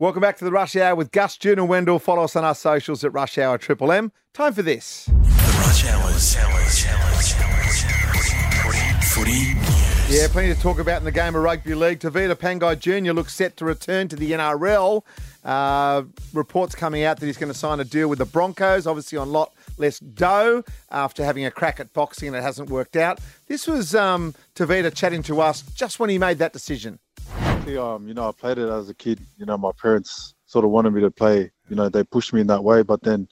Welcome back to the Rush Hour with Gus, Jude and Wendell. Follow us on our socials at Rush Hour Triple M. Time for this. The Rush Hours. Hours. Footy news. Yeah, plenty to talk about in the game of rugby league. Tevita Pangai Jr. looks set to return to the NRL. Uh, reports coming out that he's going to sign a deal with the Broncos, obviously on lot less dough after having a crack at boxing and it hasn't worked out. This was um, Tevita chatting to us just when he made that decision. Actually, um, you know, I played it as a kid. You know, my parents sort of wanted me to play. You know, they pushed me in that way. But then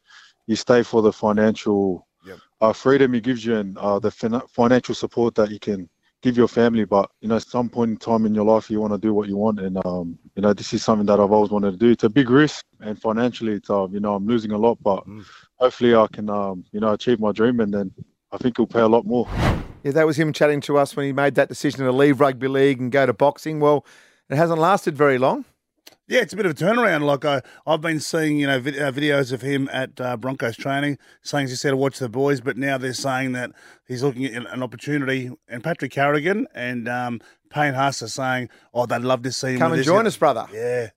you stay for the financial Yep. uh, freedom it gives you and uh, the fin- financial support that you can give your family. But you know, at some point in time in your life, you want to do what you want, and um, you know, this is something that I've always wanted to do. It's a big risk, and financially, it's uh, you know, I'm losing a lot, but Mm. hopefully, I can um, you know, achieve my dream, and then I think it'll pay a lot more. Yeah, that was him chatting to us when he made that decision to leave rugby league and go to boxing. Well, it hasn't lasted very long. Yeah, it's a bit of a turnaround. Like I, I've been seeing, you know, vid- uh, videos of him at uh, Broncos training, saying he said to watch the boys, but now they're saying that he's looking at an opportunity. And Patrick Carrigan and um, Payne Haas are saying, oh, they'd love to see him. Come and join us, brother. Yeah,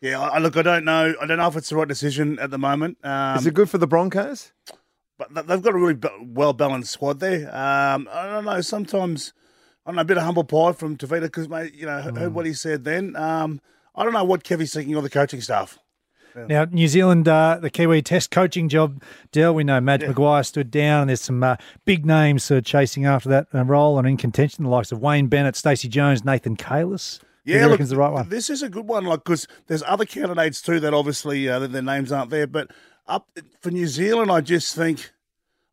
yeah. I, I- look, I don't know. I don't know if it's the right decision at the moment. Um, Is it good for the Broncos? but th- they've got a really b- well balanced squad there. Um, I don't know. Sometimes I don't know a bit of humble pie from Tevita because mate, you know, Mm. heard what he said then. Um, I don't know what Kevy's thinking of the coaching staff. Now, New Zealand, uh, the Kiwi Test coaching job, Dell, we know Madge Maguire stood down, and there's some uh, big names uh, chasing after that uh, role and in contention, the likes of Wayne Bennett, Stacey Jones, Nathan Cayless. Yeah, look, the right one? This is a good one, like because there's other candidates too that obviously uh, that their names aren't there. But up for New Zealand, I just think,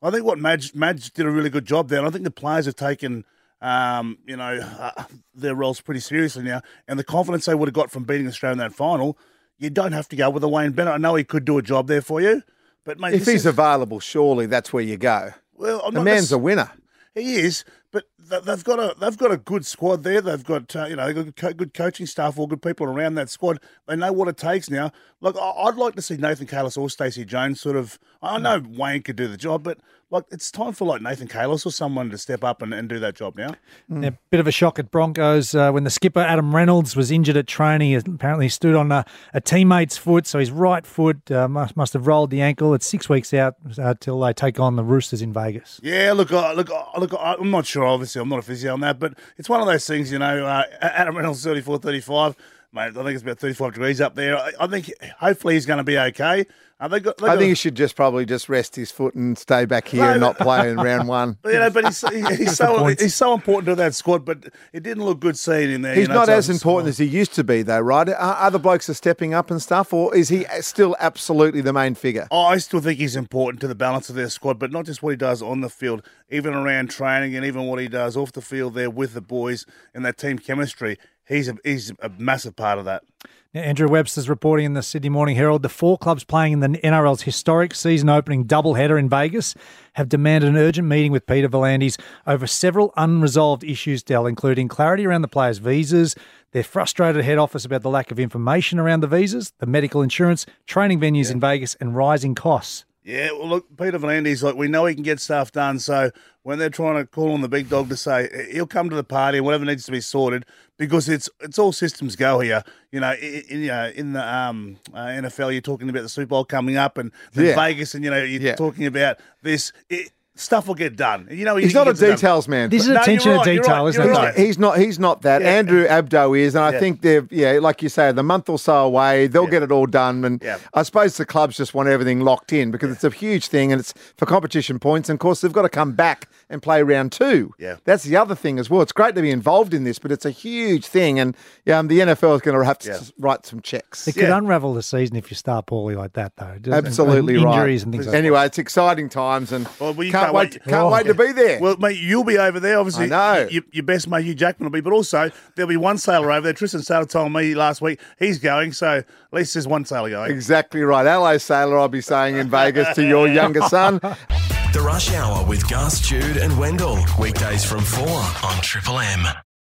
I think what Madge, Madge did a really good job there. And I think the players have taken, um, you know, uh, their roles pretty seriously now, and the confidence they would have got from beating Australia in that final. You don't have to go with a Wayne Bennett. I know he could do a job there for you, but mate, If he's is, available, surely that's where you go. well, I'm The man's a winner. he is, but they've got a they've got a good squad there. They've got uh, you know they've got good, good coaching staff, all good people around that squad. They know what it takes now. Look, I- I'd like to see Nathan Cayless or Stacey Jones sort of. I know Wayne could do the job, but like it's time for like Nathan Cayless or someone to step up and, and do that job now. Yeah, bit of a shock at Broncos uh, when the skipper Adam Reynolds was injured at training. He apparently stood on a, a teammate's foot, so his right foot uh, must, must have rolled the ankle. It's six weeks out uh, till they take on the Roosters in Vegas. Yeah, look, uh, look, uh, look. I'm not sure. Obviously, I'm not a physio on that, but it's one of those things. You know, uh, Adam Reynolds, 34, 35. Mate, I think it's about 35 degrees up there. I, I think hopefully he's going to be okay. Uh, they got, they I got think he should just probably just rest his foot and stay back here and not play in round one. But, you know, but he's, he- he's so he's so important to that squad. But it didn't look good seeing him there. He's you know, not as it's- important as he used to be, though, right? Are other blokes are stepping up and stuff, or is he still absolutely the main figure? Oh, I still think he's important to the balance of their squad, but not just what he does on the field, even around training and even what he does off the field there with the boys and that team chemistry. He's a, he's a massive part of that. Now, Andrew Webster's reporting in the Sydney Morning Herald the four clubs playing in the NRL's historic season opening doubleheader in Vegas have demanded an urgent meeting with Peter V'landys over several unresolved issues, Dell, including clarity around the players' visas, their frustrated head office about the lack of information around the visas, the medical insurance, training venues in Vegas, and rising costs. Yeah, well, look, Peter V'landys, like we know he can get stuff done. So when they're trying to call on the big dog to say he'll come to the party and whatever needs to be sorted, because it's it's all systems go here. You know, in, in, you know, in the um, uh, NFL, you're talking about the Super Bowl coming up, and then Yeah. Vegas, and you know, you're Yeah. talking about this. It, stuff will get done. You know, he- He's not a gets done. details man. This is No, attention right, to detail, right, isn't you're it? right. He's not. He's not that. Yeah. Andrew Abdo is, and I Yeah. think they're yeah, like you say, the month or so away, they'll Yeah. get it all done. And Yeah. I suppose the clubs just want everything locked in because it's a huge thing, and it's for competition points. And of course, they've got to come back and play round two. Yeah. that's the other thing as well. It's great to be involved in this, but it's a huge thing, and um, the NFL is going to have to Yeah. write some checks. It could Yeah. unravel the season if you start poorly like that, though. Just- and- Absolutely and right. Injuries and things like that. Anyway, it's exciting times, and Well, well, you can't, can't wait. wait- Can't Oh. wait to be oh. there. Well, mate, you'll be over there. Obviously, I know. y- your best mate Hugh Jackman will be, but also there'll be one sailor over there. Tristan Sailor told me last week he's going, so at least there's one sailor going. exactly right. Hello, sailor. I'll be saying in Vegas to your younger son. The Rush Hour with Gus, Jude, and Wendell. Weekdays from 4 on Triple M.